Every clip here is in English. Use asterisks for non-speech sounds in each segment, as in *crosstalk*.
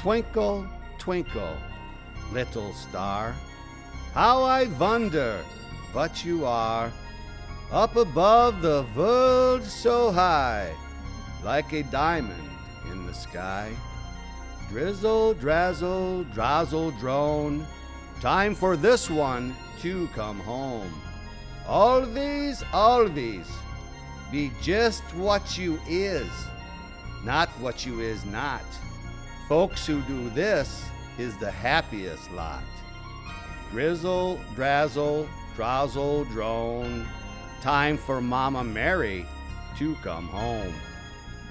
Twinkle, twinkle, little star, how I wonder what you are, up above the world so high, like a diamond in the sky. Drizzle, drazzle, drazzle, drone, time for this one to come home. Always, always, be just what you is, not what you is not. Folks who do this is the happiest lot. Drizzle, drazzle, drowsle, drone. Time for Mama Mary to come home.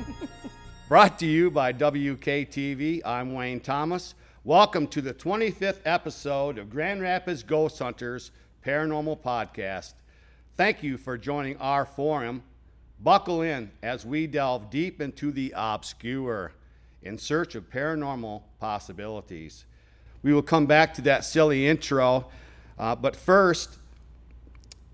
*laughs* Brought to you by WKTV, I'm Wayne Thomas. Welcome to the 25th episode of Grand Rapids Ghost Hunters Paranormal Podcast. Thank you for joining our forum. Buckle in as we delve deep into the obscure in search of paranormal possibilities. We will come back to that silly intro, uh, but first,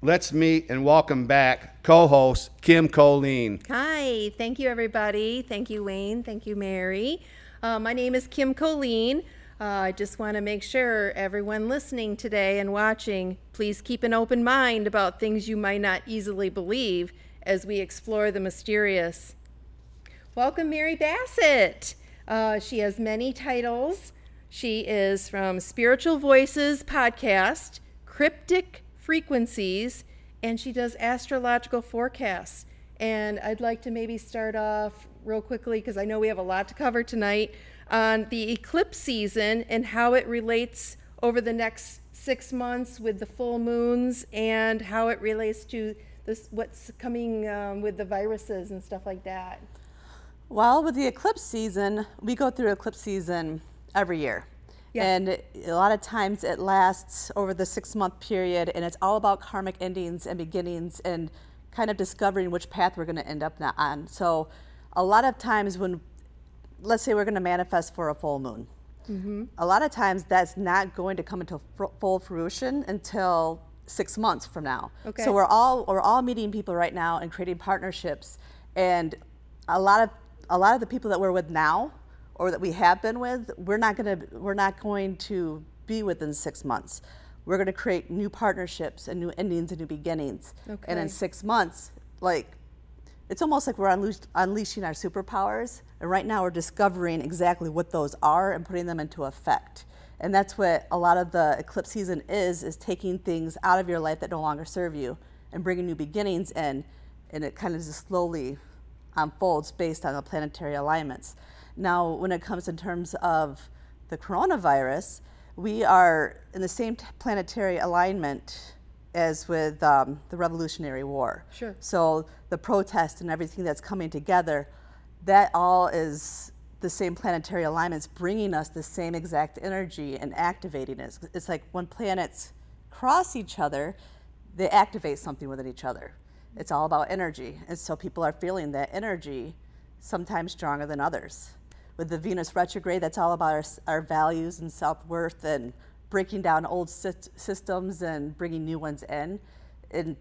let's meet and welcome back co host Kim Kolean. Hi, thank you, everybody. Thank you, Wayne. Thank you, Mary. Uh, my name is Kim Kolean. Uh, I just want to make sure everyone listening today and watching, please keep an open mind about things you might not easily believe as we explore the mysterious. Welcome, Mary Bassett. Uh, she has many titles. She is from Spiritual Voices podcast, Cryptic Frequencies, and she does astrological forecasts. And I'd like to maybe start off real quickly because I know we have a lot to cover tonight on the eclipse season and how it relates over the next six months with the full moons and how it relates to this what's coming um, with the viruses and stuff like that. Well, with the eclipse season, we go through eclipse season every year. Yeah. And a lot of times it lasts over the six month period, and it's all about karmic endings and beginnings and kind of discovering which path we're going to end up on. So, a lot of times when, let's say we're going to manifest for a full moon, mm-hmm. a lot of times that's not going to come into full fruition until six months from now. Okay. So we're all we're all meeting people right now and creating partnerships, and a lot of a lot of the people that we're with now, or that we have been with, we're not gonna we're not going to be within six months. We're going to create new partnerships and new endings and new beginnings. Okay. And in six months, like it's almost like we're unleash, unleashing our superpowers. And right now, we're discovering exactly what those are and putting them into effect. And that's what a lot of the eclipse season is: is taking things out of your life that no longer serve you and bringing new beginnings in. And it kind of just slowly unfolds based on the planetary alignments. Now, when it comes in terms of the coronavirus, we are in the same t- planetary alignment as with um, the Revolutionary War. Sure. So the protest and everything that's coming together, that all is the same planetary alignments bringing us the same exact energy and activating it. It's like when planets cross each other, they activate something within each other. It's all about energy. And so people are feeling that energy sometimes stronger than others. With the Venus retrograde, that's all about our, our values and self worth and breaking down old syst- systems and bringing new ones in. And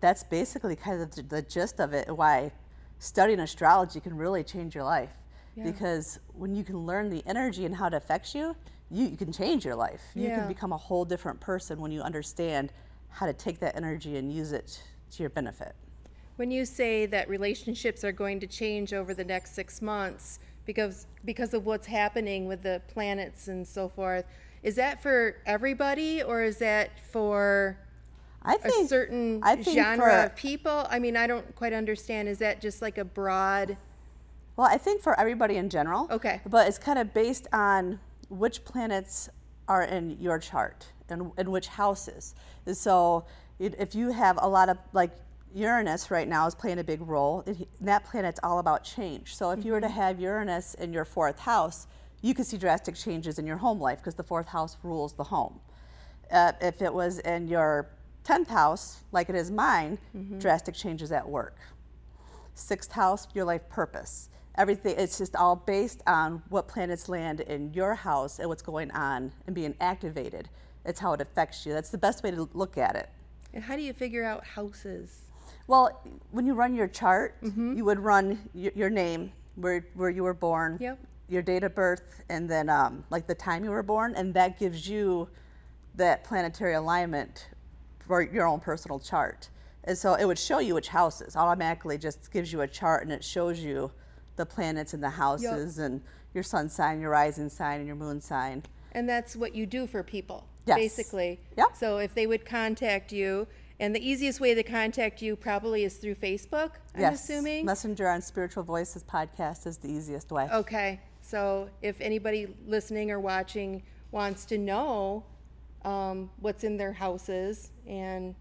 that's basically kind of the, the gist of it, why studying astrology can really change your life. Yeah. Because when you can learn the energy and how it affects you, you, you can change your life. You can become a whole different person when you understand how to take that energy and use it to your benefit. When you say that relationships are going to change over the next six months because because of what's happening with the planets and so forth, is that for everybody or is that for I a think certain I think genre for- of people? I mean, I don't quite understand. Is that just like a broad? Well, I think for everybody in general. Okay. But it's kind of based on which planets are in your chart and in which houses. And so if you have a lot of like Uranus right now is playing a big role. and that planet's all about change. So if you were to have Uranus in your fourth house, you could see drastic changes in your home life because the fourth house rules the home. Uh, if it was in your 10th house, like it is mine, drastic changes at work. Sixth house, your life purpose. Everything, it's just all based on what planets land in your house and what's going on and being activated. It's how it affects you. That's the best way to look at it. And how do you figure out houses? Well, when you run your chart, you would run your, your name, where, where you were born, Yep. your date of birth, and then um, like the time you were born, and that gives you that planetary alignment for your own personal chart. And so it would show you which houses. Automatically just gives you a chart and it shows you the planets and the houses and your sun sign, your rising sign, and your moon sign. And that's what you do for people, Yes. basically. Yep. So if they would contact you, and the easiest way to contact you probably is through Facebook, I'm yes. assuming. Messenger on Spiritual Voices podcast is the easiest way. Okay, so if anybody listening or watching wants to know um, what's in their houses and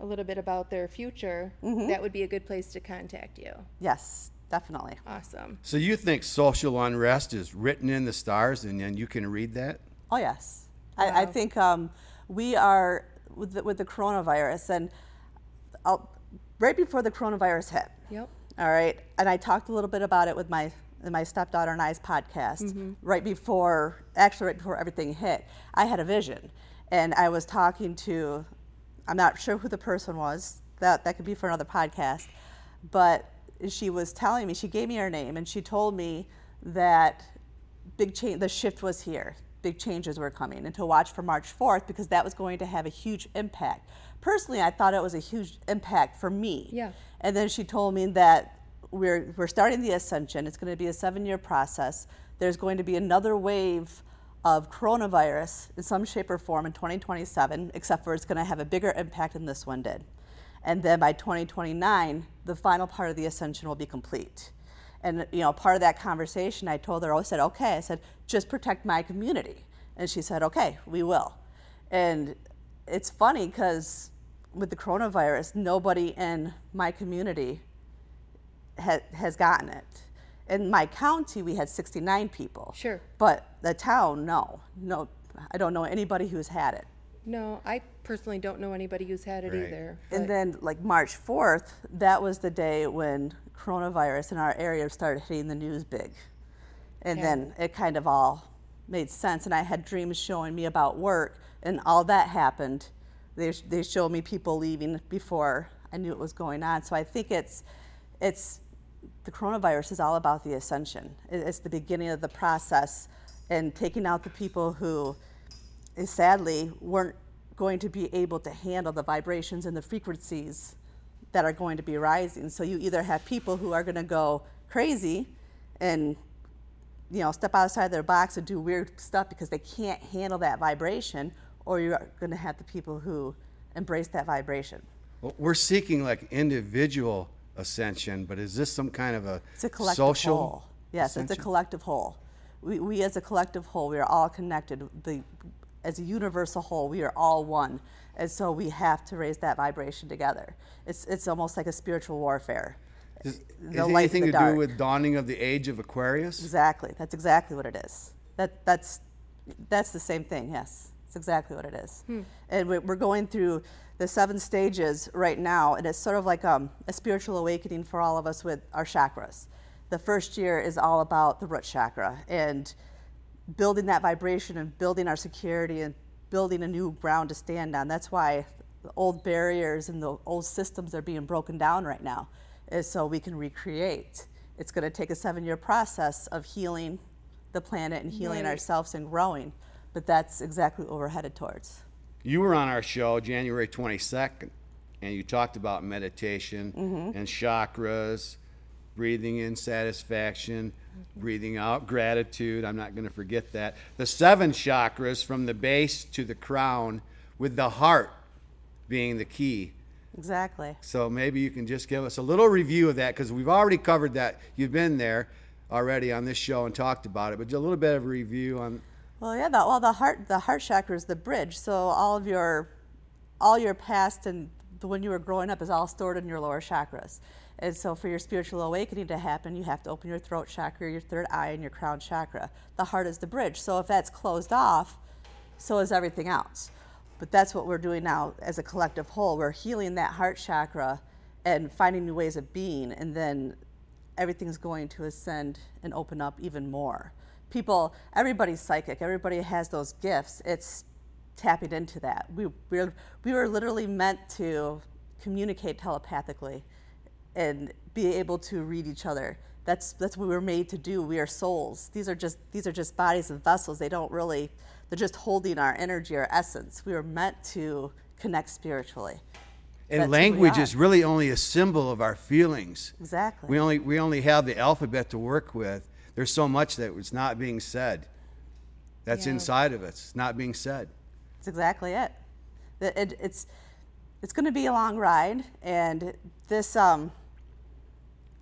a little bit about their future, Mm-hmm. that would be a good place to contact you. Yes, definitely. Awesome. So you think social unrest is written in the stars and then you can read that? Oh yes, I, I think um, we are with the, with the coronavirus, and I'll, right before the coronavirus hit. Yep. All right, and I talked a little bit about it with my my stepdaughter and I's podcast mm-hmm. right before, actually right before everything hit. I had a vision, and I was talking to, I'm not sure who the person was. That that could be for another podcast, but she was telling me. She gave me her name, and she told me that big change the shift was here big changes were coming and to watch for march 4th because that was going to have a huge impact. Personally i thought it was a huge impact for me. Yeah. and then she told me that we're, we're starting the ascension. It's going to be a seven year process. There's going to be another wave of coronavirus in some shape or form in 2027 except for it's going to have a bigger impact than this one did. And then by 2029 the final part of the ascension will be complete and you know, part of that conversation, I told her, I said, okay, I said, just protect my community, and she said, okay, we will. And it's funny because with the coronavirus, nobody in my community ha- has gotten it. In my county, we had 69 people. Sure. But the town, no, no, I don't know anybody who's had it. No, I personally don't know anybody who's had it Right. either. And then, like March 4th, that was the day when coronavirus in our area started hitting the news big. And Okay. then it kind of all made sense. And I had dreams showing me about work, and all that happened. They, they showed me people leaving before I knew it was going on. So I think it's, it's the coronavirus is all about the ascension. It's the beginning of the process and taking out the people who sadly weren't going to be able to handle the vibrations and the frequencies that are going to be rising. So you either have people who are going to go crazy and you know step outside their box and do weird stuff because they can't handle that vibration, or you're going to have the people who embrace that vibration. Well, we're seeking like individual ascension, but is this some kind of a It's a collective social whole. Yes, it's a collective whole. We, we as a collective whole, we are all connected. The, as a universal whole, we are all one. And so we have to raise that vibration together. It's, it's almost like a spiritual warfare. Is, the is light anything and to the do with dawning of the age of Aquarius? Exactly. That's exactly what it is. That, that's, that's the same thing, yes. It's exactly what it is. And we- we're going through the seven stages right now, and it's sort of like um, a spiritual awakening for all of us with our chakras. The first year is all about the root chakra and building that vibration and building our security and building a new ground to stand on. That's why the old barriers and the old systems are being broken down right now, is so we can recreate. It's going to take a seven year process of healing the planet and healing Right. ourselves and growing, but that's exactly what we're headed towards. You were on our show January 22nd, and you talked about meditation Mm-hmm. and chakras, breathing in satisfaction. Breathing out gratitude. I'm not going to forget that. The seven chakras from the base to the crown, with the heart being the key. Exactly. So maybe you can just give us a little review of that because we've already covered that. You've been there already on this show and talked about it, but just a little bit of a review on. Well, yeah. The, well, the heart, the heart chakra is the bridge. So all of your, all your past and the when you were growing up is all stored in your lower chakras. And so for your spiritual awakening to happen, you have to open your throat chakra, your third eye, and your crown chakra. The heart is the bridge. So if that's closed off, so is everything else. But that's what we're doing now as a collective whole. We're healing that heart chakra and finding new ways of being, and then everything's going to ascend and open up even more. People, everybody's psychic, everybody has those gifts. It's tapping into that. We, we're, we were literally meant to communicate telepathically and be able to read each other. That's, that's what we were made to do. We are souls. These are just these are just bodies and vessels. They don't really they're just holding our energy, our essence. We were meant to connect spiritually. And That's language is really only a symbol of our feelings. Exactly. We only we only have the alphabet to work with. There's so much that was not being said. That's Yeah. inside of us. It's not being said. That's exactly it. It- it- it's it's going to be a long ride, and this um,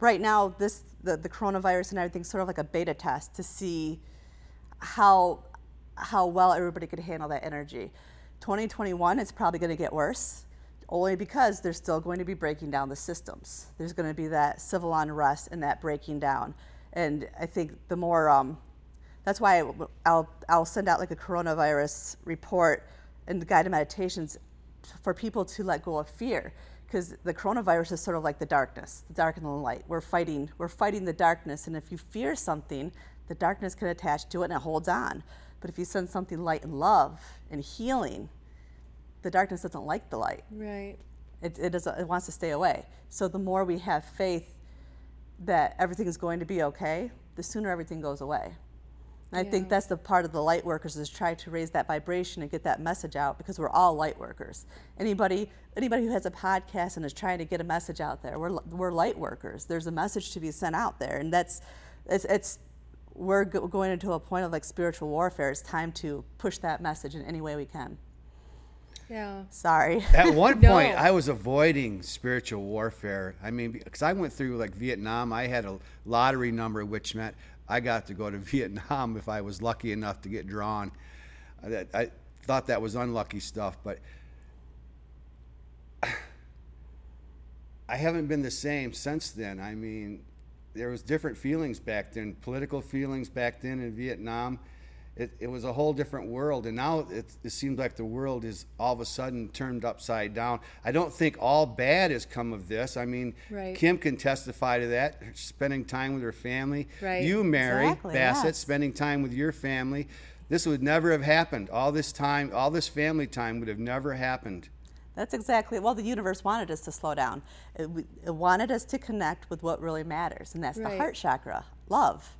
right now this the, the coronavirus and everything's sort of like a beta test to see how how well everybody could handle that energy. 2021 it's probably going to get worse only because they're still going to be breaking down the systems. There's going to be that civil unrest and that breaking down. And I think the more um, that's why I'll I'll send out like a coronavirus report and the guided meditations for people to let go of fear because the coronavirus is sort of like the darkness, the dark and the light. We're fighting we're fighting the darkness, and if you fear something, the darkness can attach to it and it holds on. But if you send something light and love and healing, the darkness doesn't like the light. Right. It, it, doesn't, it wants to stay away. So the more we have faith that everything is going to be okay, the sooner everything goes away. And I Yeah. think that's the part of the light workers is try to raise that vibration and get that message out because we're all light workers. Anybody anybody who has a podcast and is trying to get a message out there, we're, we're light workers. There's a message to be sent out there, and that's it's, it's we're go- going into a point of like spiritual warfare. It's time to push that message in any way we can. Yeah. Sorry. At one *laughs* No. point, I was avoiding spiritual warfare. I mean, because I went through like Vietnam, I had a lottery number, which meant I got to go to *laughs* Vietnam if I was lucky enough to get drawn. I, I thought that was unlucky stuff, but *sighs* I haven't been the same since then. I mean, there was different feelings back then, political feelings back then in Vietnam. It, it was a whole different world, and now it, it seems like the world is all of a sudden turned upside down. I don't think all bad has come of this. I mean, Right. Kim can testify to that. Spending time with her family. Right. You, Mary Exactly, Bassett, yes. spending time with your family. This would never have happened. All this time, all this family time would have never happened. That's exactly well. The universe wanted us to slow down. It, it wanted us to connect with what really matters, and that's Right. the heart chakra, love.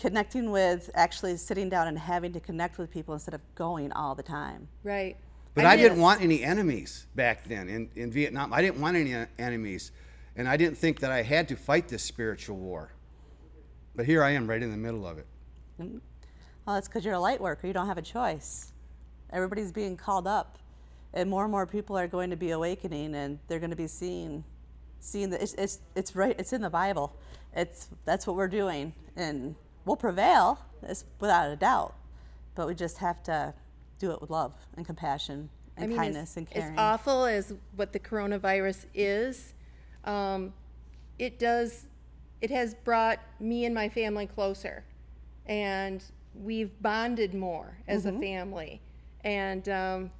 Connecting with actually sitting down and having to connect with people instead of going all the time. Right. But I, mean, didn't want any enemies back then in, in Vietnam. I didn't want any enemies. And I didn't think that I had to fight this spiritual war. But here I am right in the middle of it. Mm. Well, that's because you're a light worker. You don't have a choice. Everybody's being called up, and more and more people are going to be awakening, and they're going to be seeing, seeing that it's, it's it's right. It's in the Bible. It's that's what we're doing, and we'll prevail. It's without a doubt. But we just have to do it with love and compassion and I mean, kindness as, and as caring. awful as what the coronavirus is, um, it does, it has brought me and my family closer, and we've bonded more as Mm-hmm. a family, and um,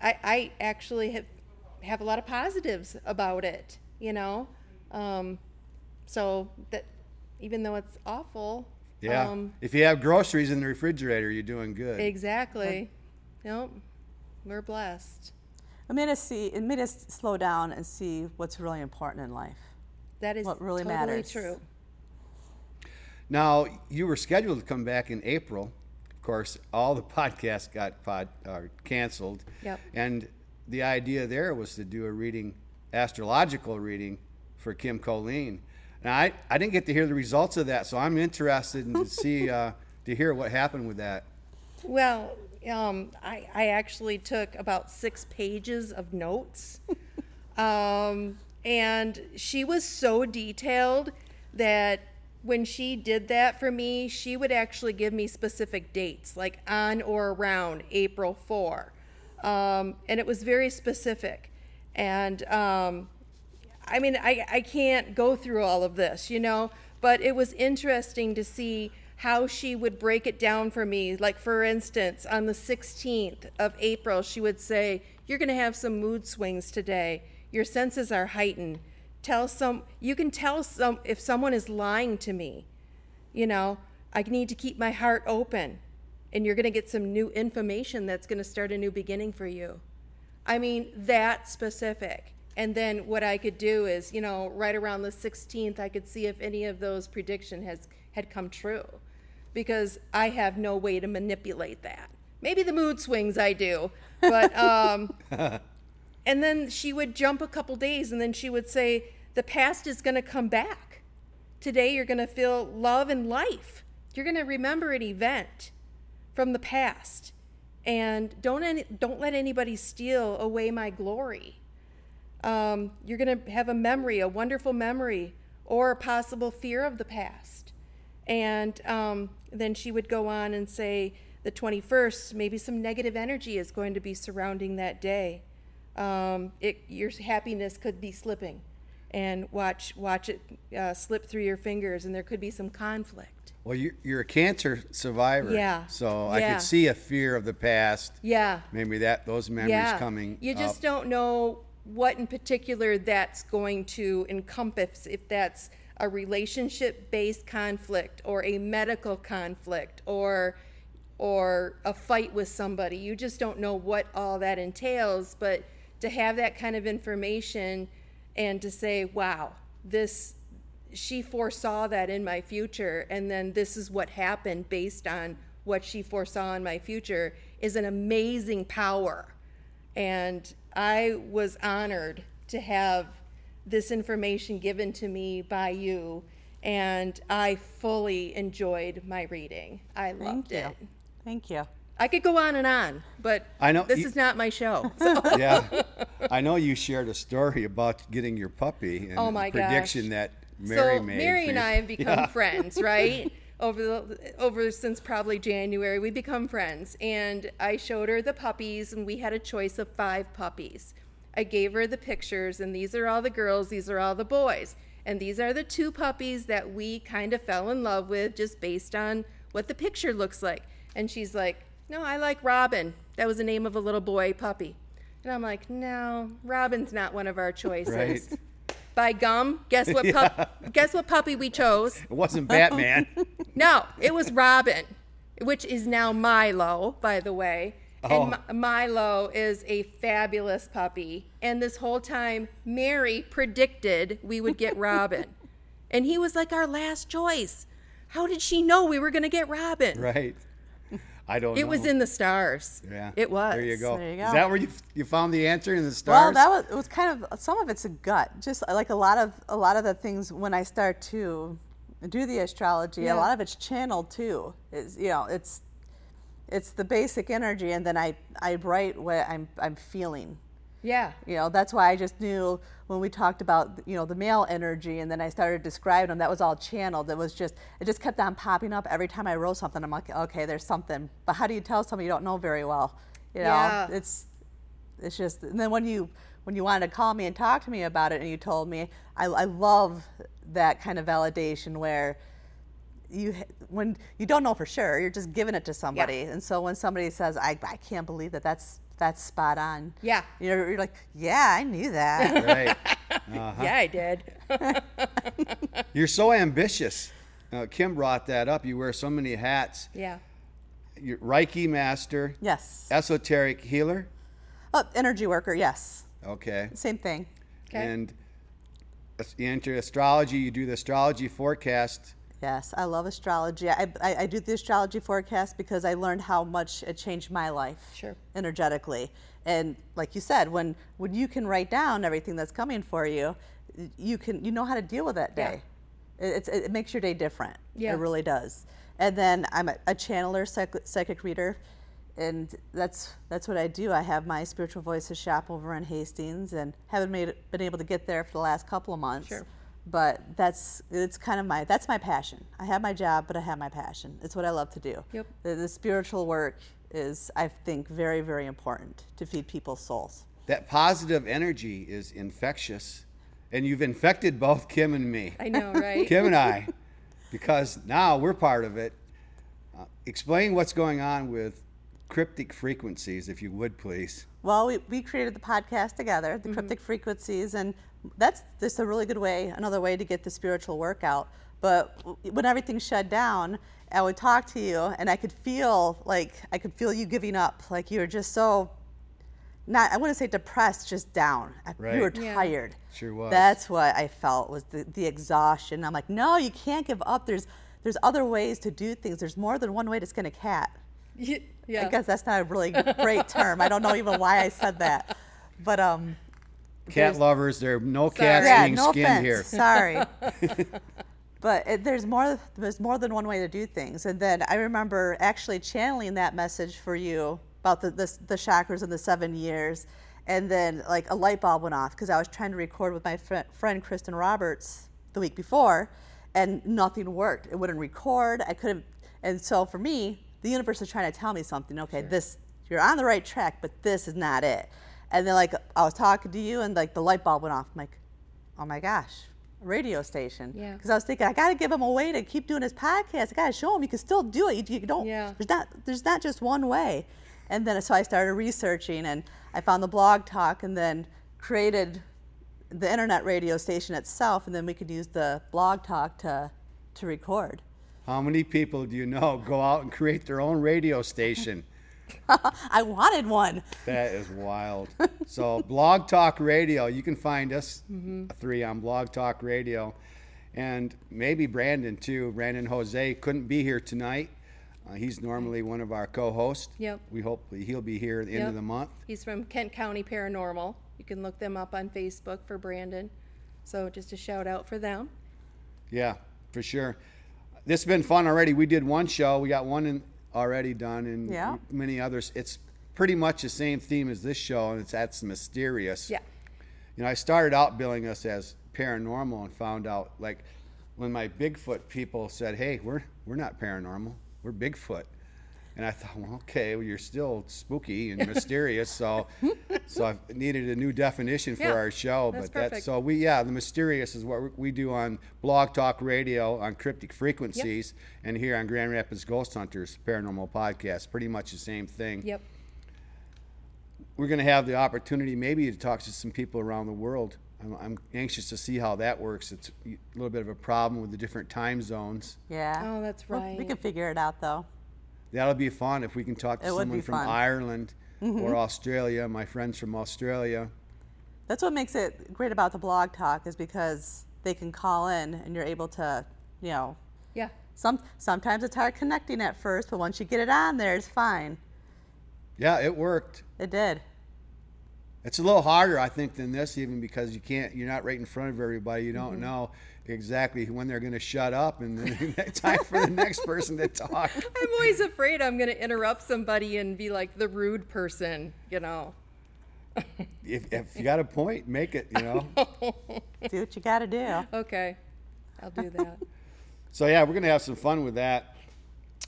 I, I actually have have a lot of positives about it, you know, um, so that even though it's awful, Yeah. um, if you have groceries in the refrigerator, you're doing good. exactly, nope, we're blessed. it made us see. It made us slow down and see what's really important in life. That is What really matters. totally matters. true. Now, you were scheduled to come back in April. Of course, all the *laughs* podcasts got pod, uh, canceled. Yep. And the idea there was to do a reading, astrological reading for Kim Kolean. Now, I, I didn't get to hear the results of that, so I'm interested in to *laughs* see, uh, to hear what happened with that. Well, um, I, I actually took about six pages of notes. *laughs* um, and she was so detailed that when she did that for me, she would actually give me specific dates, like on or around April 4. Um, and it was very specific. And um, I mean, I, I can't go through all of this, you know, but it was interesting to see how she would break it down for me. Like, for instance, on the 16th of April, she would say, You're going to have some mood swings today. Your senses are heightened. Tell some, you can tell some, if someone is lying to me, you know, I need to keep my heart open. And you're going to get some new information that's going to start a new beginning for you. I mean, that specific. And then what I could do is, you know, right around the 16th, I could see if any of those prediction has had come true, because I have no way to manipulate that. Maybe the mood swings I do, but *laughs* um, *laughs* and then she would jump a couple days, and then she would say, "The past is going to come back. Today, you're going to feel love and life. You're going to remember an event from the past." and don't any, don't let anybody steal away my glory. Um, you're going to have a memory, a wonderful memory, or a possible fear of the past. And um, then she would go on and say, the 21st, maybe some negative energy is going to be surrounding that day. Um, it, your happiness could be slipping, and watch watch it uh, slip through your fingers, and there could be some conflict. Well, you're, you're a cancer survivor. Yeah. So I Yeah. could see a fear of the past. Yeah. Maybe that those memories yeah. coming. You just up. don't know what in particular that's going to encompass, if that's a relationship based conflict or a medical conflict or or a fight with somebody. You just don't know what all that entails, but to have that kind of information and to say, wow, this she foresaw that in my future and then this is what happened based on what she foresaw in my future is an amazing power and I was honored to have this information given to me by you, and I fully enjoyed my reading. I loved you. it. Thank you. I could go on and on, but I know- this you- is not my show. *laughs* So. yeah. *laughs* I know you shared a story about getting your puppy and Oh my a prediction gosh. that Mary so made. Mary and. I have become *laughs* Yeah. friends, right? Over the over since probably January, we become friends, and I showed her the puppies, and we had a choice of five puppies. I gave her the pictures, and these are all the girls, these are all the boys, and these are the two puppies that we kind of fell in love with just based on what the picture looks like. And she's like, "No, I like Robin. That was the name of a little boy puppy." And I'm like, "No, Robin's not one of our *laughs* choices." Right. By gum, guess what? *laughs* Pup- guess what puppy we chose? It wasn't Batman. *laughs* No, it was Robin, which is now Milo, by the way. Oh. And Mi- Milo is a fabulous puppy. And this whole time, Mary predicted we would get *laughs* Robin. and he was like our last choice. How did she know we were going to get Robin? right. I don't know. It was in the stars. Yeah. It was. There you go. There you go. Is that where you you found the answer in the stars? Well, that was it was kind of some of it's a gut. Just like a lot of a lot of the things when I start to do the astrology, Yeah. a lot of it's channeled too. Is you know it's it's the basic energy, and then I I write what I'm I'm feeling. Yeah. You know that's why I just knew when we talked about you know the male energy, and then I started describing them. That was all channeled. It was just it just kept on popping up every time I wrote something. I'm like, okay, there's something. But how do you tell somebody you don't know very well? You know, Yeah. it's it's just and then when you when you wanted to call me and talk to me about it and you told me i, I love that kind of validation where you when you don't know for sure you're just giving it to somebody and so when somebody says i, I can't believe that that's that's spot on Yeah. you're, you're like yeah i knew that *laughs* right. *laughs* Yeah, I did. *laughs* You're so ambitious. Uh, Kim brought that up. You wear so many hats. yeah. You're Reiki master, yes esoteric healer. oh, energy worker yes Okay. same thing Okay. And you enter astrology. You do the astrology forecast. Yes, I love astrology. I, I, I do the astrology forecast because I learned how much it changed my life Sure. energetically. And like you said, when when you can write down everything that's coming for you, you can you know how to deal with that Yeah. day. It, it's, it makes your day different. Yeah. It really does. And then I'm a, a channeler, psych, psychic reader, and that's that's what I do. I have my spiritual voices shop over in Hastings, and haven't made been able to get there for the last couple of months Sure. But that's it's kind of my that's my passion. I have my job, but I have my passion. It's what I love to do. Yep. The, the spiritual work is, I think, very very important to feed people's souls. That positive energy is infectious, and you've infected both Kim and me. I know, right? Kim and I, *laughs* because now we're part of it. Uh, explain what's going on with cryptic frequencies, if you would, please. Well, we, we created the podcast together, the cryptic frequencies, and that's just a really good way, another way to get the spiritual work out. But when everything shut down, I would talk to you, and I could feel like I could feel you giving up, like you were just so not I wouldn't say depressed, just down. Right. You were Yeah. tired. Sure was. That's what I felt was the, the exhaustion. I'm like, no, you can't give up. There's there's other ways to do things. There's more than one way to skin a cat. Y- *laughs* Yeah. I guess that's not a really great term. I don't know even why I said that. But um Cat lovers, there are no Sorry. cats yeah, being no skinned offense. here. Sorry. *laughs* but it, there's more there's more than one way to do things. And then I remember actually channeling that message for you about the the, the chakras and the seven years. And then like a light bulb went off because I was trying to record with my friend, friend Kristen Roberts the week before, and nothing worked. It wouldn't record. I couldn't. And so for me, the universe is trying to tell me something. Okay, this you're on the right track, but this is not it. And then like I was talking to you, and like the light bulb went off. I'm like, oh my gosh, a radio station. Yeah. Because I was thinking, I got to give him a way to keep doing his podcast. I got to show him you can still do it. You, you don't. Yeah. There's not. There's not just one way. And then so I started researching, and I found the blog talk, and then created the internet radio station itself, and then we could use the blog talk to to record. How many people do you know go out and create their own radio station? *laughs* I wanted one. That is wild. so, *laughs* Blog Talk Radio, you can find us three on Blog Talk Radio, and maybe Brandon too. Brandon Hoezee couldn't be here tonight. Uh, he's normally one of our co-hosts. Yep. We hope he'll be here at the end of the month. He's from Kent County Paranormal. You can look them up on Facebook for Brandon. So just a shout out for them. Yeah, for sure. This has been fun already. We did one show. We got one in, already done, and Yeah. many others. It's pretty much the same theme as this show, and it's that's mysterious. Yeah. You know, I started out billing us as paranormal and found out like when my Bigfoot people said, "Hey, we're we're not paranormal. We're Bigfoot." And I thought, well, okay, well, you're still spooky and mysterious, so *laughs* so I needed a new definition for Yeah, our show. that's but that's so we yeah, the mysterious is what we do on Blog Talk Radio on Cryptic Frequencies, and here on Grand Rapids Ghost Hunters Paranormal Podcast, pretty much the same thing Yep. we're going to have the opportunity maybe to talk to some people around the world. I'm, I'm anxious to see how that works. It's a little bit of a problem with the different time zones. Yeah. Oh, that's Well, we right. can figure it out though. That'll be fun if we can talk to It someone from fun. Mm-hmm. Ireland or Australia. My friends from Australia. That's what makes it great about the blog talk is because they can call in and you're able to, you know, Yeah. some sometimes it's hard connecting at first, but once you get it on there, it's fine. Yeah, it worked. It did. It's a little harder, I think, than this, even because you can't. You're not right in front of everybody. You Mm-hmm. don't know exactly when they're going to shut up, and then *laughs* time for the next person to talk. *laughs* I'm always afraid I'm going to interrupt somebody and be like the rude person, you know. *laughs* If, if you got a point, make it. You know. Do what you got to do. Okay. I'll do that. So yeah, we're gonna have some fun with that.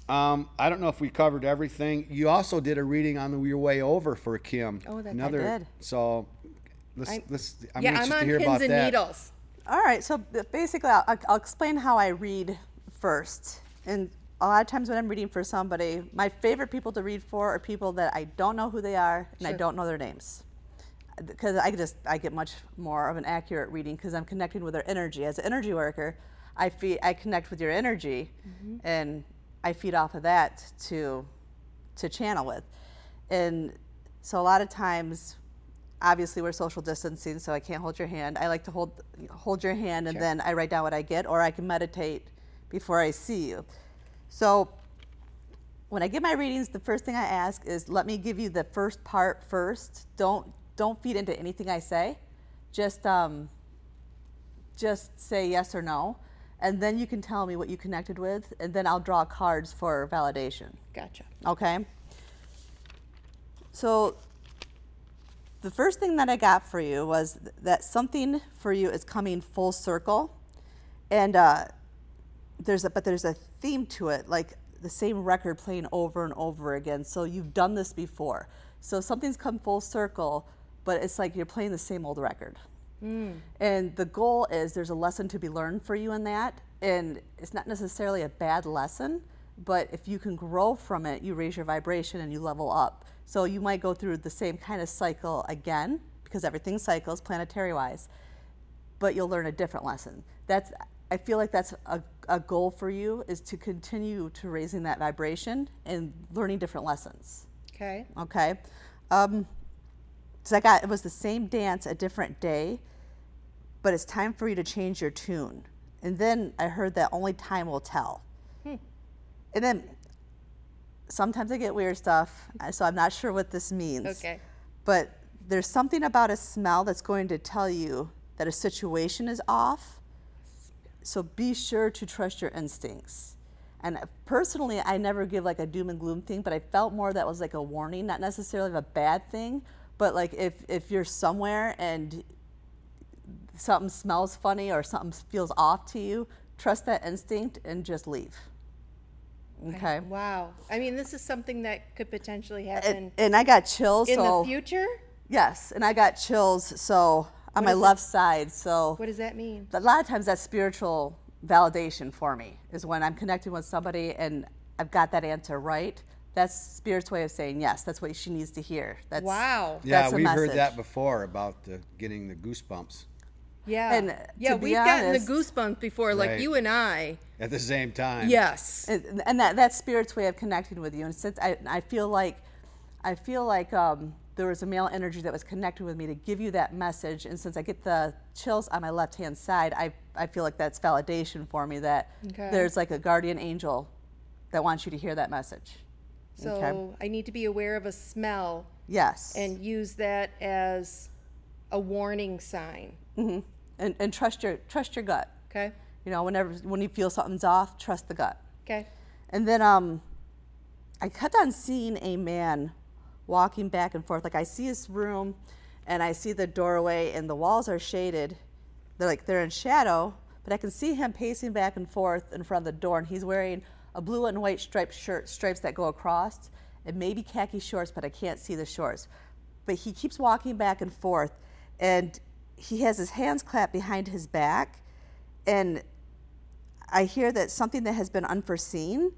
Um, I don't know if we covered everything. You also did a reading on the, your way over for Kim. Oh, that's- I another. did. So let's I- let's. I'm yeah, anxious I'm on to hear pins about and that. needles. All right, so basically, I'll, I'll explain how I read first. And a lot of times when I'm reading for somebody, my favorite people to read for are people that I don't know who they are and I don't know their names. Uh, because I just I get much more of an accurate reading because I'm connecting with their energy. As an energy worker, I feed I connect with your energy, mm-hmm. and I feed off of that to to channel with. And so a lot of times obviously we're social distancing so i can't hold your hand i like to hold hold your hand and Sure. then i write down what i get or i can meditate before i see you so when i give my readings the first thing i ask is let me give you the first part first don't don't feed into anything i say just um, just say yes or no and then you can tell me what you connected with and then i'll draw cards for validation Gotcha. Okay. So the first thing that I got for you was that something for you is coming full circle, and uh, there's a but there's a theme to it, like the same record playing over and over again. So you've done this before. So something's come full circle, but it's like you're playing the same old record. And the goal is there's a lesson to be learned for you in that. And it's not necessarily a bad lesson, but if you can grow from it, you raise your vibration and you level up. So you might go through the same kind of cycle again because everything cycles planetary wise, but you'll learn a different lesson. That's I feel like that's a, a goal for you is to continue to raising that vibration and learning different lessons. Okay. Okay. Um, so I got it was the same dance a different day, but it's time for you to change your tune. And then I heard that only time will tell. Hmm. And then sometimes I get weird stuff, so I'm not sure what this means. Okay. But there's something about a smell that's going to tell you that a situation is off. So be sure to trust your instincts. And personally, I never give like a doom and gloom thing, but I felt more that was like a warning, not necessarily a bad thing, but like if if you're somewhere and something smells funny or something feels off to you, trust that instinct and just leave. Okay. Wow. I mean, this is something that could potentially happen And, and I got chills. in so the future. yes, and I got chills. So on my does it- left side. So What does that mean? a lot of times that's spiritual validation for me is when I'm connecting with somebody and I've got that answer right. That's spirit's way of saying yes. That's what she needs to hear. That's Wow. Yeah, That's a we've heard that before about the, getting the goosebumps Yeah. And yeah, to be we've gotten the goosebumps before, like Right. you and I. at the same time. Yes. and, and that that's spirit's way of connecting with you. And since I I feel like I feel like um, there was a male energy that was connected with me to give you that message. And since I get the chills on my left hand side, I I feel like that's validation for me that Okay. there's like a guardian angel that wants you to hear that message. So Okay. I need to be aware of a smell Yes. and use that as a warning sign. And, and trust your trust your gut. Okay. You know, whenever when you feel something's off, trust the gut. Okay. And then um, I kept on seeing a man walking back and forth. Like I see his room, and I see the doorway, and the walls are shaded. They're like they're in shadow, but I can see him pacing back and forth in front of the door, and he's wearing a blue and white striped shirt, stripes that go across, and maybe khaki shorts, but I can't see the shorts. But he keeps walking back and forth, and he has his hands clapped behind his back, and I hear that something that has been unforeseen,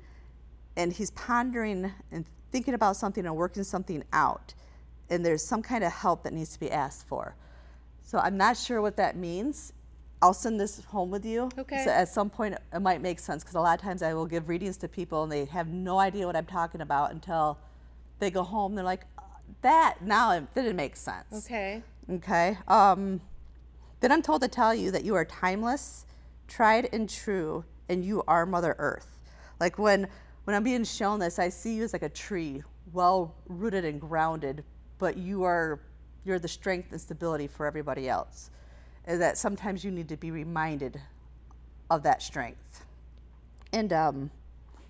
and he's pondering and thinking about something and working something out, and there's some kind of help that needs to be asked for. So I'm not sure what that means. I'll send this home with you. Okay. So at some point, it might make sense because a lot of times I will give readings to people and they have no idea what I'm talking about until they go home. They're like, "That now it didn't make sense." Okay. Okay. Um, then I'm told to tell you that you are timeless, tried and true, and you are Mother Earth. Like when when I'm being shown this, I see you as like a tree, well rooted and grounded, but you are you're the strength and stability for everybody else. And that sometimes you need to be reminded of that strength. And um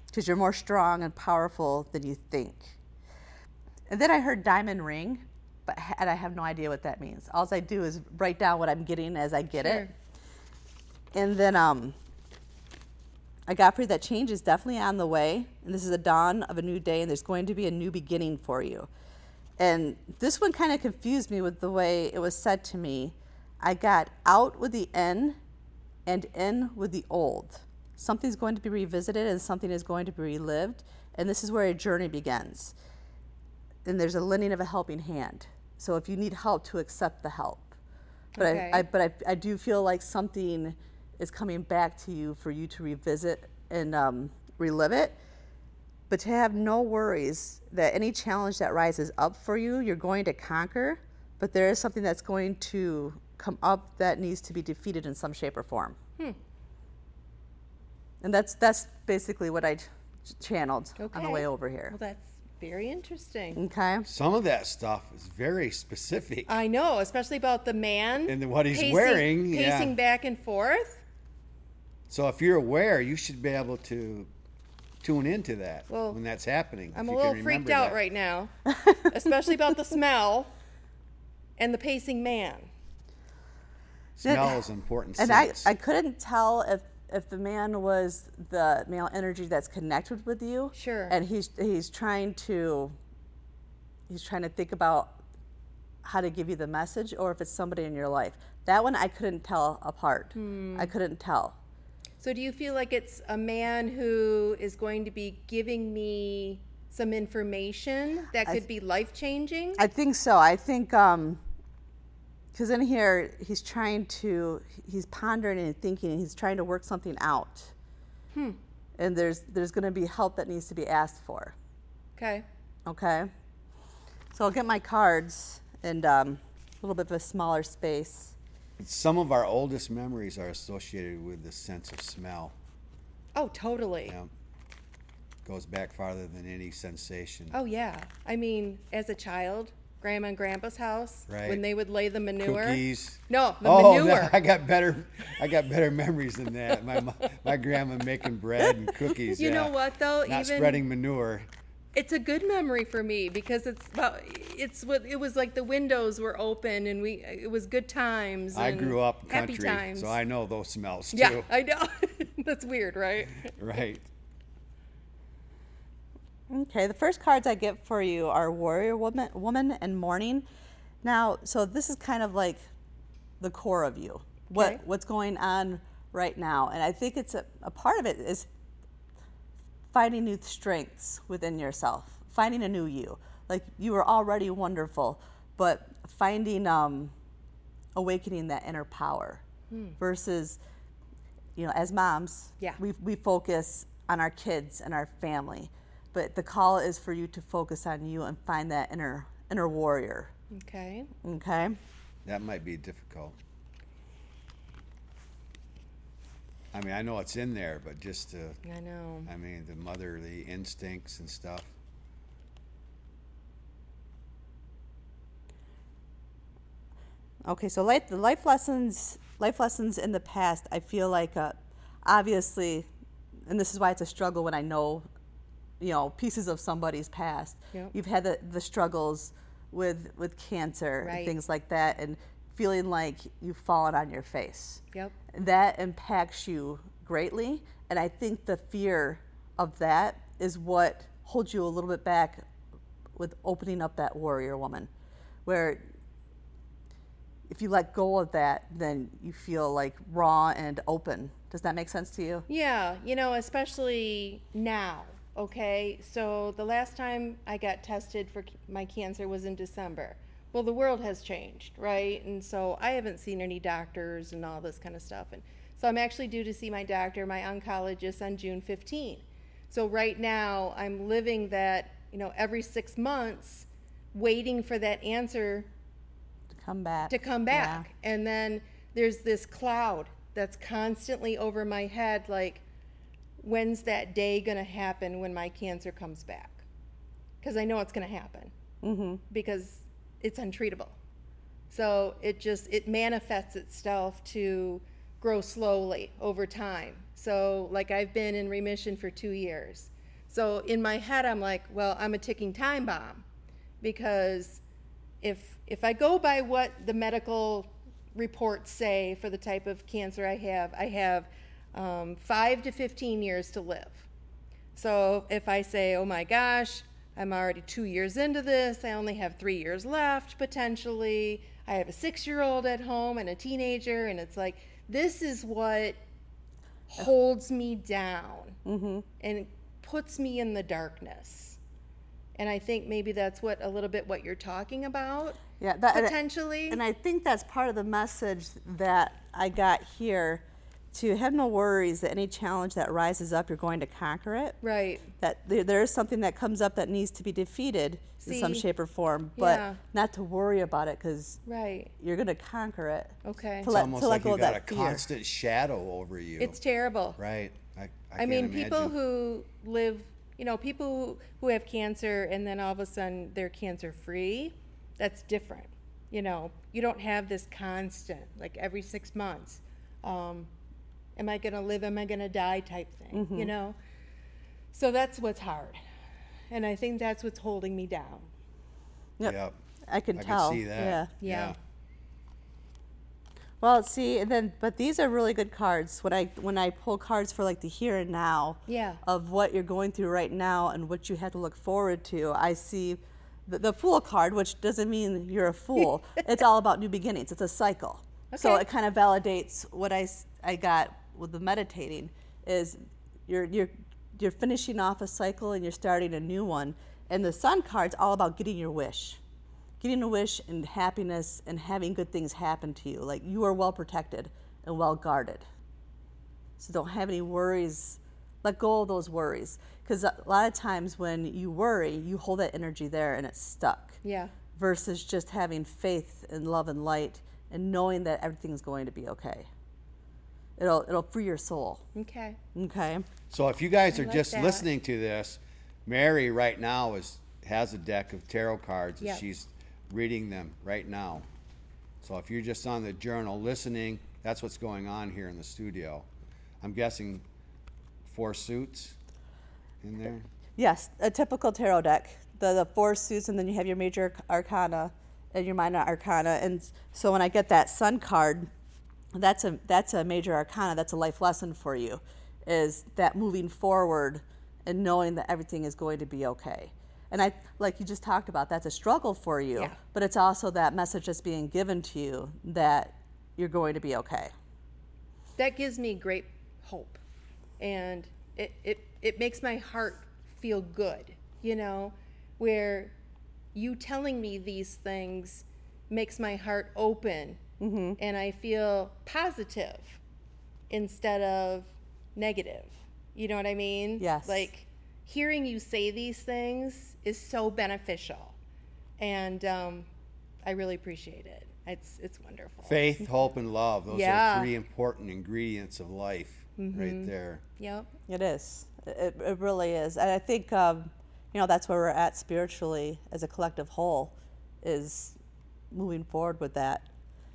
because you're more strong and powerful than you think. And then I heard diamond ring, but and I have no idea what that means. All I do is write down what I'm getting as I get Sure. it. And then um, I got for you that change is definitely on the way. And this is a dawn of a new day, and there's going to be a new beginning for you. And this one kind of confused me with the way it was said to me. I got out with the N and in with the old. Something's going to be revisited and something is going to be relived. And this is where a journey begins and there's a lending of a helping hand. So if you need help, to accept the help. But Okay. I, I but I, I do feel like something is coming back to you for you to revisit and um, relive it. But to have no worries that any challenge that rises up for you, you're going to conquer. But there is something that's going to come up that needs to be defeated in some shape or form. Hmm. And that's that's basically what I ch- channeled on the way over here. Well, that's very interesting. Okay. Some of that stuff is very specific. I know, especially about the man And what he's pacing, wearing, yeah. pacing back and forth. So if you're aware, you should be able to tune into that Well, when that's happening. I'm a little freaked out that. right now, *laughs* especially about the smell and the pacing man. Smell is important. And I. I couldn't tell if if the man was the male energy that's connected with you. Sure. And he's he's trying to he's trying to think about how to give you the message or if it's somebody in your life. That one I couldn't tell apart. Hmm. I couldn't tell. So do you feel like it's a man who is going to be giving me some information that could be life changing? I think so. I think um because in here he's trying to he's pondering and thinking and he's trying to work something out. Hmm. And there's there's going to be help that needs to be asked for. Okay. Okay. So I'll get my cards and um, a little bit of a smaller space. Some of our oldest memories are associated with the sense of smell. Oh, totally. Yeah. Goes back farther than any sensation. Oh yeah. I mean, as a child, grandma and grandpa's house Right. when they would lay the manure. Cookies. No, the oh, manure. that- *laughs* I got better. I got better memories than that. My mo- my grandma making bread and cookies. You know yeah. what, though? Not Even- spreading manure. It's a good memory for me because it's about it's what it was like the windows were open and we it was good times. I and grew up happy country, times. so I know those smells too. yeah, I know. *laughs* That's weird, right? Right. Okay, the first cards I get for you are Warrior Woman, woman and Mourning. Now, so this is kind of like the core of you. What Okay. what's going on right now, and I think it's a, a part of it is finding new strengths within yourself, finding a new you. Like you were already wonderful, but finding um, awakening that inner power versus you know, as moms, Yeah. we, we focus on our kids and our family. But the call is for you to focus on you and find that inner inner warrior. Okay. Okay. That might be difficult. I mean, I know it's in there, but just to, I know. I mean, the motherly instincts and stuff. Okay, so life, the life lessons, life lessons in the past, I feel like, uh, obviously, and this is why it's a struggle when I know, you know, pieces of somebody's past. Yep. You've had the, the struggles with with cancer Right. and things like that, and feeling like you've fallen on your face. Yep. That impacts you greatly, and I think the fear of that is what holds you a little bit back with opening up that warrior woman, where if you let go of that, then you feel like raw and open. Does that make sense to you? Yeah, you know, especially now. Okay, so the last time I got tested for c- my cancer was in December. Well, the world has changed, right? And so I haven't seen any doctors and all this kind of stuff. And so I'm actually due to see my doctor, my oncologist, on June 15. So right now I'm living that, you know, every six months, waiting for that answer To come back. to come Yeah. back. And then there's this cloud that's constantly over my head like, when's that day going to happen when my cancer comes back? Because I know it's going to happen Mm-hmm. because it's untreatable. So it just it manifests itself to grow slowly over time. So like I've been in remission for 2 years. So in my head I'm like, well, I'm a ticking time bomb because if if I go by what the medical reports say for the type of cancer I have, I have um, five to 15 years to live. So if I say, oh my gosh, I'm already two years into this, I only have three years left potentially, I have a six year old at home and a teenager, and it's like, this is what holds me down and puts me in the darkness. And I think maybe that's what a little bit what you're talking about. Yeah, that, and I- potentially. And I think that's part of the message that I got here to have no worries that any challenge that rises up, you're going to conquer it. right. That there, there is something that comes up that needs to be defeated in some shape or form, but Yeah. not to worry about it because Right. you're going to conquer it. Okay. To It's let, almost to let like go you of got that a fear. constant shadow over you. It's terrible. right. I, I, I can't mean, people who live, you know, people who, who have cancer and then all of a sudden they're cancer free, that's different. You know, you don't have this constant, like every six months, um, am I going to live, am I going to die type thing, Mm-hmm. you know? So that's what's hard. And I think that's what's holding me down. Yep. Yep. I can I tell. can see that. Yeah. Yeah. Well, see, and then but these are really good cards. When I when I pull cards for like the here and now Yeah. of what you're going through right now and what you had to look forward to, I see the, the fool card, which doesn't mean you're a fool. *laughs* it's all about new beginnings. It's a cycle. So it kind of validates what I I got with the meditating is you're you're you're finishing off a cycle and you're starting a new one. And the sun card's all about getting your wish. Getting a wish and happiness and having good things happen to you. Like you are well protected and well guarded. So don't have any worries. Let go of those worries. Because a lot of times when you worry, you hold that energy there and it's stuck. Yeah. Versus just having faith and love and light and knowing that everything's going to be okay. It'll, it'll free your soul. Okay. Okay. So if you guys are like just that. listening to this, Mary right now is has a deck of tarot cards and Yep. she's reading them right now. So if you're just on the journal listening, that's what's going on here in the studio. I'm guessing four suits in there. Yes, a typical tarot deck. The, the four suits, and then you have your major arcana and your minor arcana. And so when I get that sun card, that's a that's a major arcana. That's a life lesson for you, is that moving forward and knowing that everything is going to be okay. And I like you just talked about. That's a struggle for you, Yeah. but it's also that message that's being given to you that you're going to be okay. That gives me great hope. And it, it, it makes my heart feel good, you know, where you telling me these things makes my heart open and I feel positive instead of negative. You know what I mean? Yes. Like hearing you say these things is so beneficial. And um, I really appreciate it. It's, it's wonderful. Faith, hope, and love. Those Yeah. are three important ingredients of life right there. Yep. It is. It, it really is. And I think, um, you know, that's where we're at spiritually as a collective whole, is moving forward with that.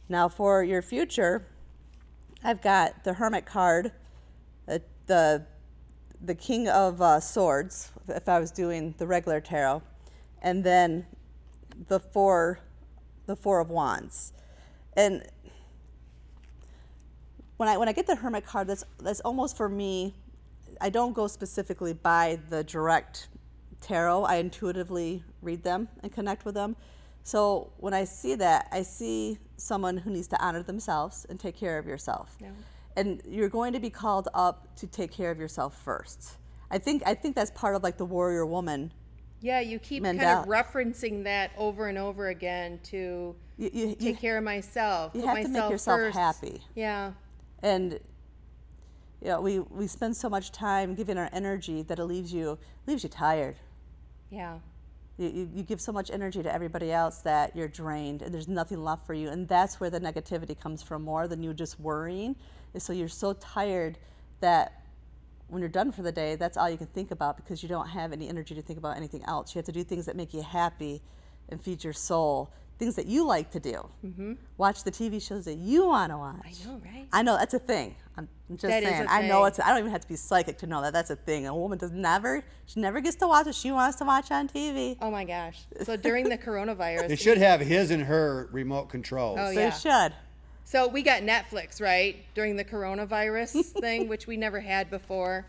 Now, for your future, I've got the Hermit card, uh, the the King of uh, Swords, if I was doing the regular tarot, and then the four, the Four of Wands, and when I when I get the hermit card, that's that's almost for me. I don't go specifically by the direct tarot. I intuitively read them and connect with them. So when I see that, I see someone who needs to honor themselves and take care of yourself. Yeah. And you're going to be called up to take care of yourself first. I think I think that's part of like the warrior woman. Yeah, you keep kind of referencing that over and over again to You, you, you, take care of myself. you put have to make yourself first. happy. Yeah. and you know, we, we spend so much time giving our energy that it leaves you leaves you tired. Yeah. You, you, give so much energy to everybody else that you're drained and there's nothing left for you. And that's where the negativity comes from more than you just worrying. Is so you're so tired that when you're done for the day, that's all you can think about because you don't have any energy to think about anything else. You have to do things that make you happy and feed your soul, things that you like to do. Mm-hmm. Watch the TV shows that you want to watch. I know, right? I know that's a thing. I'm I'm just That is saying. a I know thing. it's. I don't even have to be psychic to know that that's a thing. A woman does never. She never gets to watch what she wants to watch on TV. Oh my gosh. So during the coronavirus, *laughs* They should have his and her remote controls. Oh, They yeah. should. so we got Netflix, right? During the coronavirus *laughs* thing, which we never had before.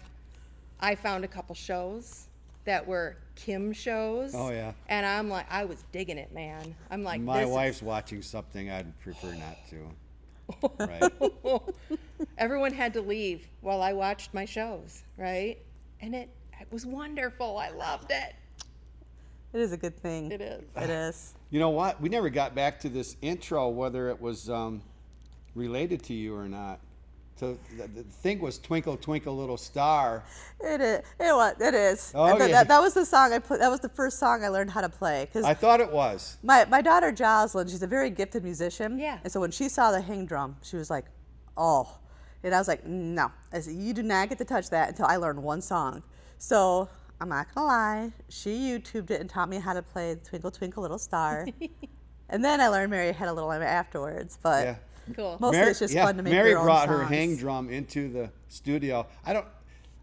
I found a couple shows that were Kim shows. Oh, yeah. And I'm like, I was digging it, man. I'm like, My this is- wife's watching something I'd prefer not to. *laughs* Right. everyone had to leave while I watched my shows, right? And it, it was wonderful. I loved it. It is a good thing. It is. It is. You know what? We never got back to this intro, whether it was um, related to you or not. So the, the thing was "Twinkle Twinkle Little Star." It is. It was. It is. Oh, And th- yeah. that, that was the song I put. That was the first song I learned how to play because I thought it was. my, my daughter Jocelyn, she's a very gifted musician. Yeah. And so when she saw the hang drum, she was like, "Oh," and I was like, "No," I said, "You do not get to touch that until I learn one song." So I'm not gonna lie, she YouTubed it and taught me how to play "Twinkle Twinkle Little Star," *laughs* and then I learned Mary had a little Lamb" afterwards. But Yeah. Cool. mostly Mary, it's just yeah, fun to make Mary your own brought her hang drum into the studio. I don't,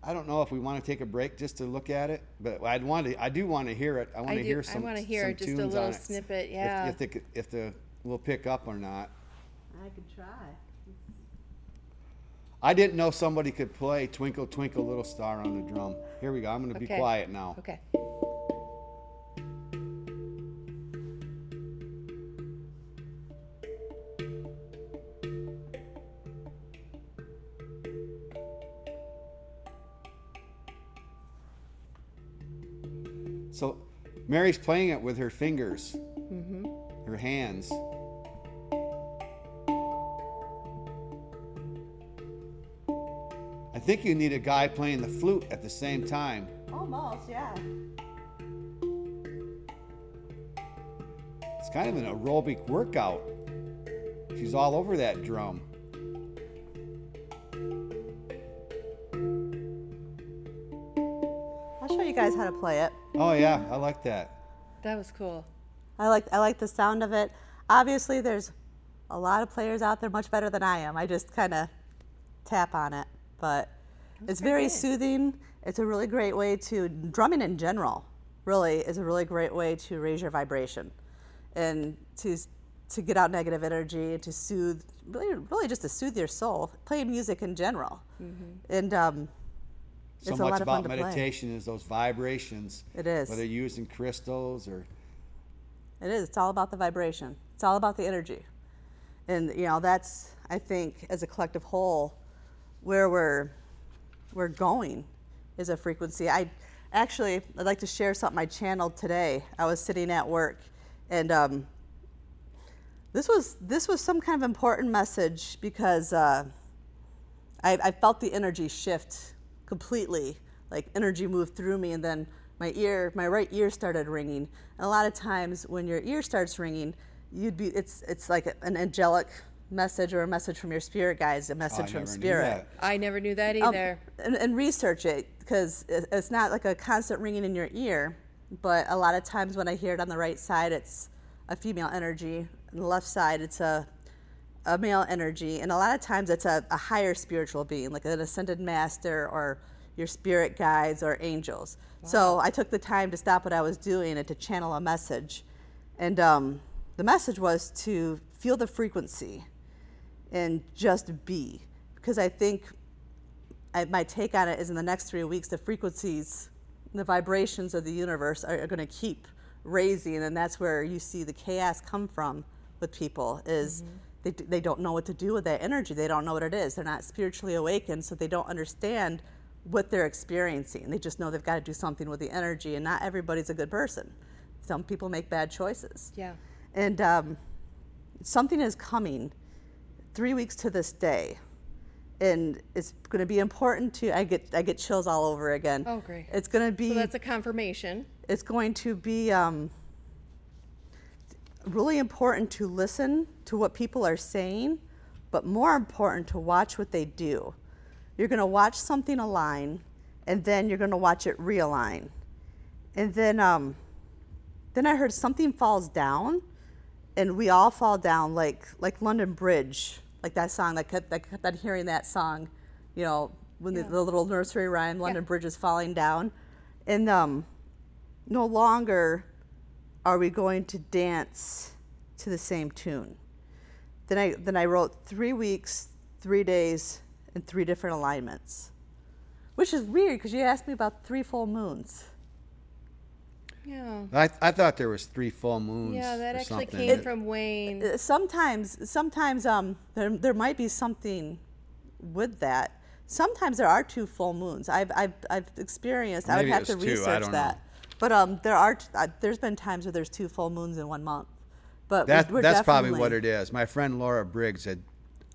I don't know if we want to take a break just to look at it, but I'd want to. I do want to hear it. I want I to do- hear some. I wanna hear some just a little snippet, If- yeah. If, the if the will pick up or not. I could try. I didn't know somebody could play "Twinkle Twinkle Little Star" on the drum. Here we go. I'm going to be quiet now. Okay. Mary's playing it with her fingers, mm-hmm. her hands. I think you need a guy playing the flute at the same time. Almost, yeah. It's kind of an aerobic workout. She's all over that drum. Guys how to play it. Oh yeah, I like that. That was cool. I like I like the sound of it. Obviously, there's a lot of players out there much better than I am. I just kind of tap on it, but it's very good. soothing. It's a really great way to drumming in general. Really is a really great way to raise your vibration and to to get out negative energy and to soothe really really just to soothe your soul. Playing music in general, and um, So it's a much lot of fun about play. meditation is those vibrations. It is. Whether you're using crystals or It is. It's all about the vibration. It's all about the energy. And you know, that's I think as a collective whole where we're we're going is a frequency. I actually I'd like to share something I channeled today. I was sitting at work and um, this was this was some kind of important message because uh, I, I felt the energy shift completely. Like energy moved through me, and then my ear, my right ear started ringing. And a lot of times, when your ear starts ringing, you'd be it's it's like an angelic message or a message from your spirit guides, a Oh, I message from never knew spirit. that. I never knew that Um, either. and, and research it because it's not like a constant ringing in your ear, but a lot of times when I hear it on the right side, it's a female energy. On the left side, it's a a male energy, and a lot of times it's a, a higher spiritual being, like an ascended master or your spirit guides or angels. So I took the time to stop what I was doing and to channel a message, and um, the message was to feel the frequency and just be, because I think I, my take on it is in the next three weeks, the frequencies, the vibrations of the universe are, are going to keep raising, and that's where you see the chaos come from with people. Is they, they don't know what to do with that energy. They don't know what it is. They're not spiritually awakened, so they don't understand what they're experiencing. They just know they've got to do something with the energy, and not everybody's a good person. Some people make bad choices. Yeah. And um, something is coming three weeks to this day. And it's going to be important to. I get I get chills all over again. Oh, great. It's going to be. So that's a confirmation. it's going to be um, really important to listen to what people are saying, but more important to watch what they do. You're going to watch something align, and then you're going to watch it realign, and then um, then I heard something falls down, and we all fall down like like London Bridge, like that song. I kept I kept on hearing that song, you know, when the, the little nursery rhyme, London Yeah. Bridge is falling down, and um, no longer are we going to dance to the same tune. Then I then I wrote three weeks, three days, and three different alignments, which is weird because you asked me about three full moons. Yeah. I, I thought there was three full moons. Yeah, that or actually something. came from Wayne. Uh, sometimes sometimes um there, there might be something with that sometimes there are two full moons i've i've, I've experienced i would have to was two, I research don't that know. But um there are uh, there's been times where there's two full moons in one month but That, we're that's probably what it is. My friend Laura Briggs had,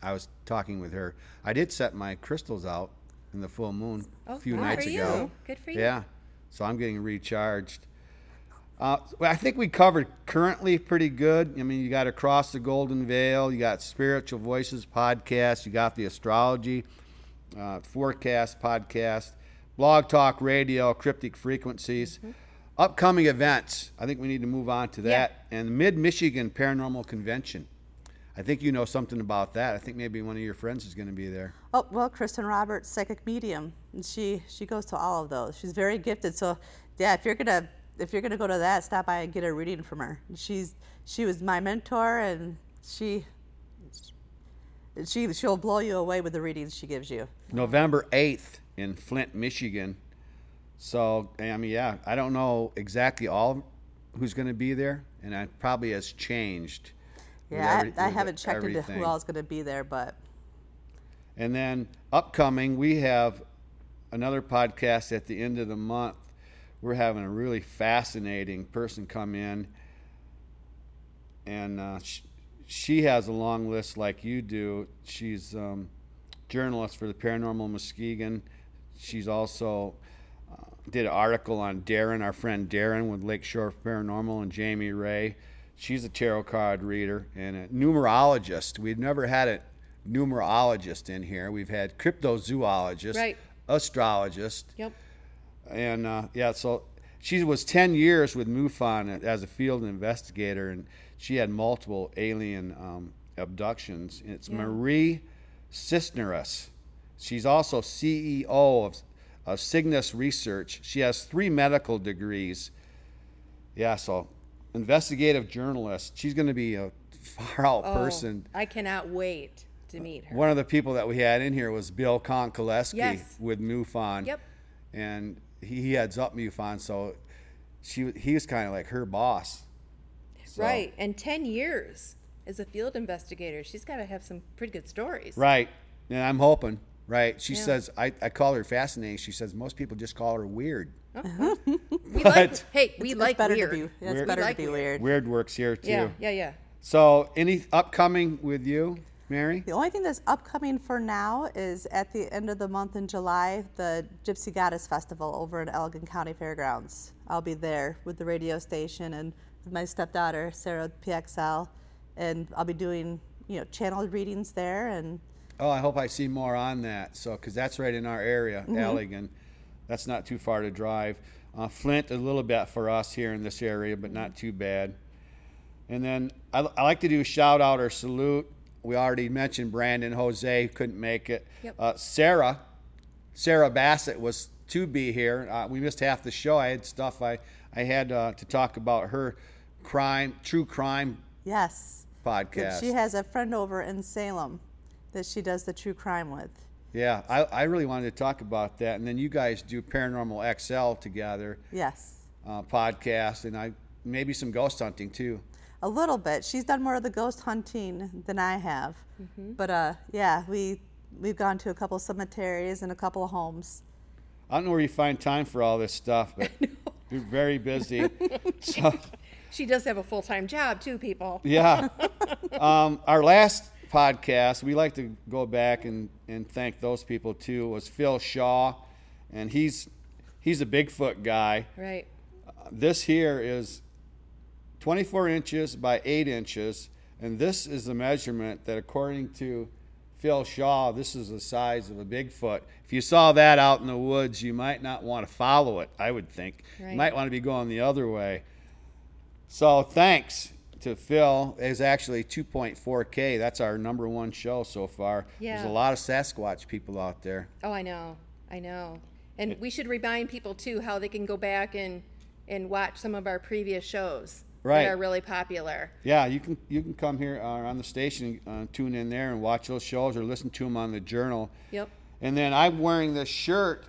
I was talking with her. I did set my crystals out in the full moon Oh, a few good nights for ago. you. Good for you. Yeah, so I'm getting recharged. Uh, well, I think we covered currently pretty good. I mean, you got Across the Golden Veil, you got Spiritual Voices podcast, you got the Astrology uh, Forecast podcast, Blog Talk Radio, Cryptic Frequencies. Upcoming events. I think we need to move on to Mm-hmm. Yeah. that. And Mid Michigan Paranormal Convention. I think you know something about that. I think maybe one of your friends is going to be there. oh well kristen roberts psychic medium and she she goes to all of those she's very gifted so yeah if you're gonna if you're gonna go to that stop by and get a reading from her she's she was my mentor and she she she'll blow you away with the readings she gives you November 8th in Flint, Michigan. So, I mean, yeah, I don't know exactly all who's going to be there, and it probably has changed. Yeah, every- I, I haven't checked into everything. who all is going to be there, but And then upcoming, we have another podcast at the end of the month we're having a really fascinating person come in, and uh, sh- she has a long list like you do. She's um, journalist for the Paranormal Muskegon. She's also did an article on Darren, our friend Darren with Lakeshore Paranormal, and Jamie Ray. She's a tarot card reader and a numerologist. We've never had a numerologist in here. We've had cryptozoologist, Right. astrologist, Yep. and uh, yeah, so she was 10 years with MUFON as a field investigator, and she had multiple alien um, abductions. It's Yeah. Marie Cisneros. She's also CEO of, of Cygnus Research. She has three medical degrees. Yeah, so investigative journalist. She's going to be a far out Oh, person. I cannot wait to meet her. One of the people that we had in here was Bill Konkoleski Yes. with MUFON. Yep. And he, he heads up MUFON, so she he was kind of like her boss. So- Right. And 10 years as a field investigator. She's got to have some pretty good stories. Right. And I'm hoping. Right. She Yeah. says I, I call her fascinating. She says most people just call her weird. Oh, uh-huh. We *laughs* But- like, hey, we it's, like it's better weird. to be. It's Weird- better like to be weird. weird. Weird works here too. Yeah, yeah, yeah. So any upcoming with you, Mary? The only thing that's upcoming for now is at the end of the month in July, the Gypsy Goddess Festival over at Allegan County Fairgrounds. I'll be there with the radio station and with my stepdaughter, Sarah PXL, and I'll be doing, you know, channel readings there and Oh, I hope I see more on that. So, because that's right in our area, Mm-hmm. Allegan. That's not too far to drive. Uh, Flint, a little bit for us here in this area, but not too bad. And then I, I like to do a shout out or salute. We already mentioned Brandon Hoezee couldn't make it. Yep. Uh, Sarah, Sarah Bassett was to be here. Uh, we missed half the show. I had stuff I I had uh, to talk about her crime, true crime yes. podcast. She has a friend over in Salem that she does the true crime with. Yeah, I, I really wanted to talk about that. And then you guys do Paranormal XL together, Yes. uh, podcast, and I maybe some ghost hunting too. A little bit. She's done more of the ghost hunting than I have. But uh, yeah, we we've gone to a couple cemeteries and a couple of homes. I don't know where you find time for all this stuff, but *laughs* *laughs* you're very busy. *laughs* so, She does have a full time job, too, people. yeah. Um, our last podcast, we like to go back and, and thank those people too, was Phil Shaw. And he's he's a Bigfoot guy. Right. Uh, this here is 24 inches by 8 inches and this is the measurement that according to phil shaw this is the size of a bigfoot if you saw that out in the woods you might not want to follow it i would think Right. you might want to be going the other way so thanks to phil is actually 2.4k that's our number one show so far Yeah. there's a lot of sasquatch people out there Oh, I know. I know. And we should remind people, too, how they can go back and, and watch some of our previous shows Right. that are really popular. Yeah, you can you can come here uh, on the station, uh, tune in there, and watch those shows, or listen to them on the journal. Yep. And then I'm wearing this shirt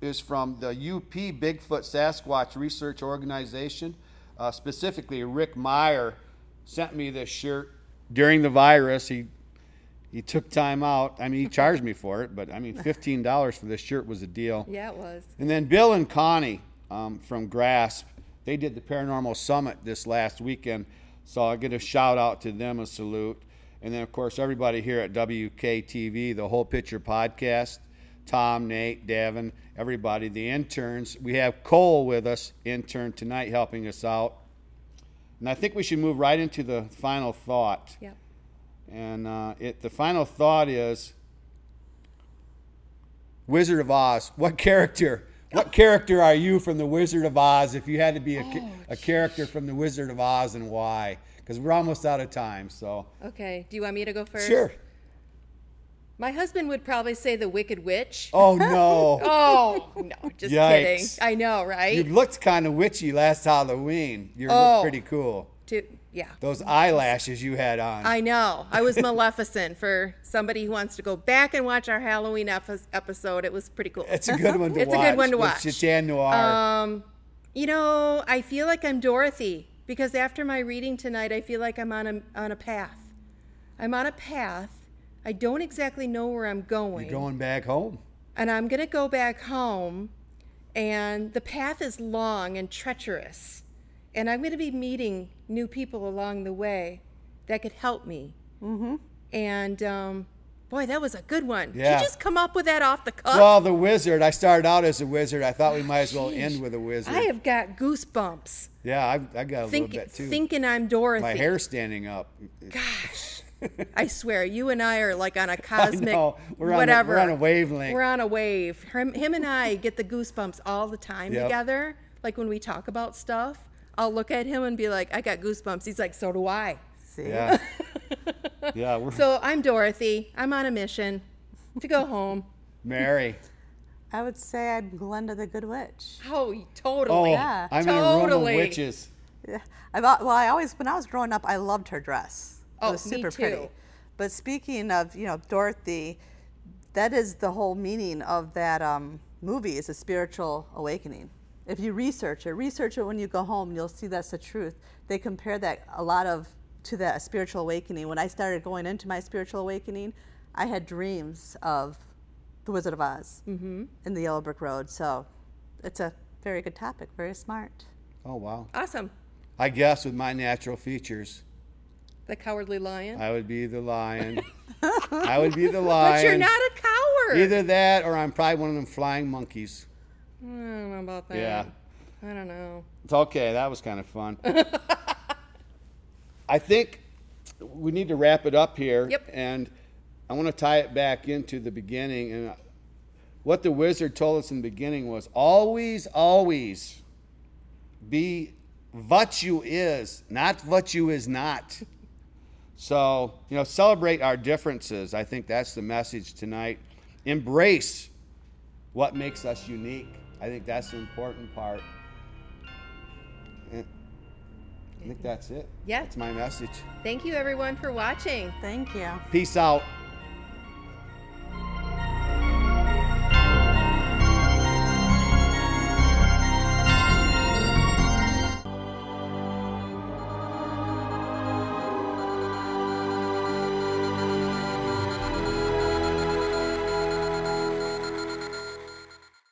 is from the UP Bigfoot Sasquatch Research Organization. Uh, specifically, Rick Meyer sent me this shirt during the virus. He he took time out. I mean, he charged me for it, but I mean, fifteen dollars for this shirt was a deal. Yeah, it was. And then Bill and Connie um, from Grasp, they did the Paranormal Summit this last weekend. So I get a shout out to them, a salute. And then, of course, everybody here at WKTV, the Whole Picture Podcast, Tom, Nate, Davin, everybody, the interns. We have Cole with us, intern tonight, helping us out. And I think we should move right into the final thought. Yep. And uh, it, the final thought is Wizard of Oz. What character? What character are you from the Wizard of Oz if you had to be a, ca- a character from the Wizard of Oz and why? Because we're almost out of time. So, Okay. Do you want me to go first? sure. My husband would probably say the Wicked Witch. Oh, no. *laughs* Oh, no, just Yikes. kidding. I know, right? you looked kind of witchy last Halloween. You Oh. pretty cool. To, yeah. Those eyelashes you had on. I know. I was Maleficent for somebody who wants to go back and watch our Halloween epi- episode. It was pretty cool. it's a good one *laughs* to It's watch. a good one to watch. Chatan Noir. Um, you know, I feel like I'm Dorothy because after my reading tonight, I feel like I'm on a on a path. I'm on a path. I don't exactly know where I'm going, You're going back home. and I'm gonna go back home, and the path is long and treacherous. And I'm going to be meeting new people along the way that could help me. Mm-hmm. And um, boy, that was a good one. Yeah. Did you just come up with that off the cuff? Well, the wizard. I started out as a wizard. I thought we might as well end with a wizard. I have got goosebumps yeah, I, I got a think, little bit too. thinking I'm Dorothy. My hair standing up. Gosh, *laughs* I swear, you and I are like on a *laughs* cosmic know. We're on a- whatever. we're on a wavelength. We're on a wave. Him, him and I get the goosebumps all the time Yep. together. Like when we talk about stuff, I'll look at him and be like, "I got goosebumps." He's like, "So do I." See? Yeah. *laughs* yeah, we're So I'm Dorothy. I'm on a mission to go home. Mary. I would say I'm Glenda the Good Witch. Oh, Oh, totally. Yeah. I'm in a room of Totally. witches. Yeah. I thought, well, I always, when I was growing up, I loved her dress. Oh, it was me super too. pretty. But speaking of, you know, Dorothy, that is the whole meaning of that um, movie is a spiritual awakening. If you research it, research it when you go home, you'll see that's the truth. They compare that a lot of to that spiritual awakening. When I started going into my spiritual awakening, I had dreams of the Wizard of Oz Mm-hmm. in the Yellow Brick Road. So it's a very good topic, very smart. Oh, wow. Awesome. I guess with my natural features, The cowardly lion. I would be the lion. *laughs* I would be the lion. but you're not a coward. Either that or I'm probably one of them flying monkeys. I don't know about that. Yeah. I don't know. It's okay. That was kind of fun. *laughs* I think we need to wrap it up here. Yep. And I want to tie it back into the beginning. And uh, what the wizard told us in the beginning was always, always be what you is, not what you is not. So, you know, celebrate our differences. I think that's the message tonight. Embrace what makes us unique. I think that's the important part. And I think that's it. Yeah. That's my message. Thank you, everyone, for watching. Thank you. Peace out.